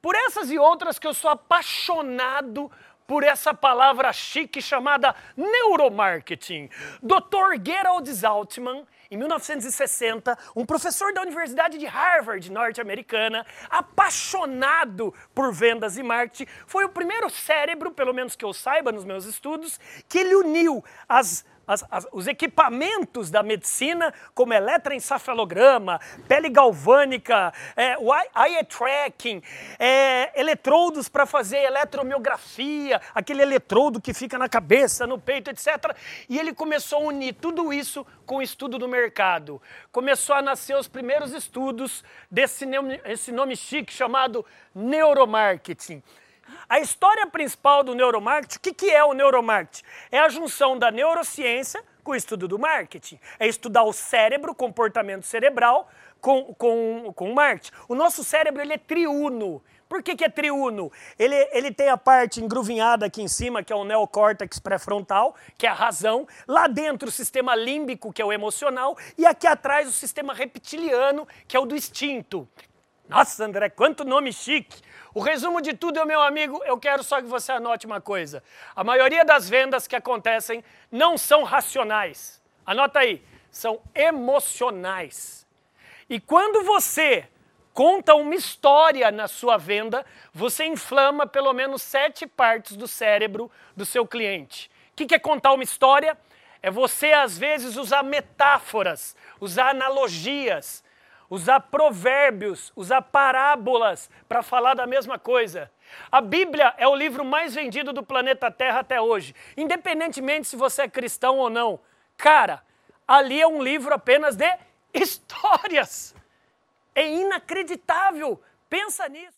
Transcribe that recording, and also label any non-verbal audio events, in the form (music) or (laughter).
Por essas e outras que eu sou apaixonado por essa palavra chique chamada neuromarketing. Dr. Gerald Zaltman, em 1960, um professor da Universidade de Harvard, norte-americana, apaixonado por vendas e marketing, foi o primeiro cérebro, pelo menos que eu saiba nos meus estudos, que ele uniu as as, as, os equipamentos da medicina, como eletroencefalograma, pele galvânica, é, eye tracking, é, eletrodos para fazer eletromiografia, aquele eletrodo que fica na cabeça, no peito, etc. E ele começou a unir tudo isso com o estudo do mercado. Começou a nascer os primeiros estudos desse esse nome chique chamado neuromarketing. A história principal do neuromarketing, o que, que é o neuromarketing? É a junção da neurociência com o estudo do marketing. É estudar o cérebro, comportamento cerebral, com, com, com o marketing. O nosso cérebro ele é triuno. Por que, que é triuno? Ele, ele tem a parte engruvinhada aqui em cima, que é o neocórtex pré-frontal, que é a razão. Lá dentro o sistema límbico, que é o emocional. E aqui atrás o sistema reptiliano, que é o do instinto. Nossa, André, quanto nome chique! O resumo de tudo, meu amigo, eu quero só que você anote uma coisa. A maioria das vendas que acontecem não são racionais. Anota aí, são emocionais. E quando você conta uma história na sua venda, você inflama pelo menos sete partes do cérebro do seu cliente. O que é contar uma história? É você, às vezes, usar metáforas, usar analogias, usar provérbios, usar parábolas para falar da mesma coisa. A Bíblia é o livro mais vendido do planeta Terra até hoje, independentemente se você é cristão ou não. Cara, ali é um livro apenas de (laughs) histórias. É inacreditável. Pensa nisso.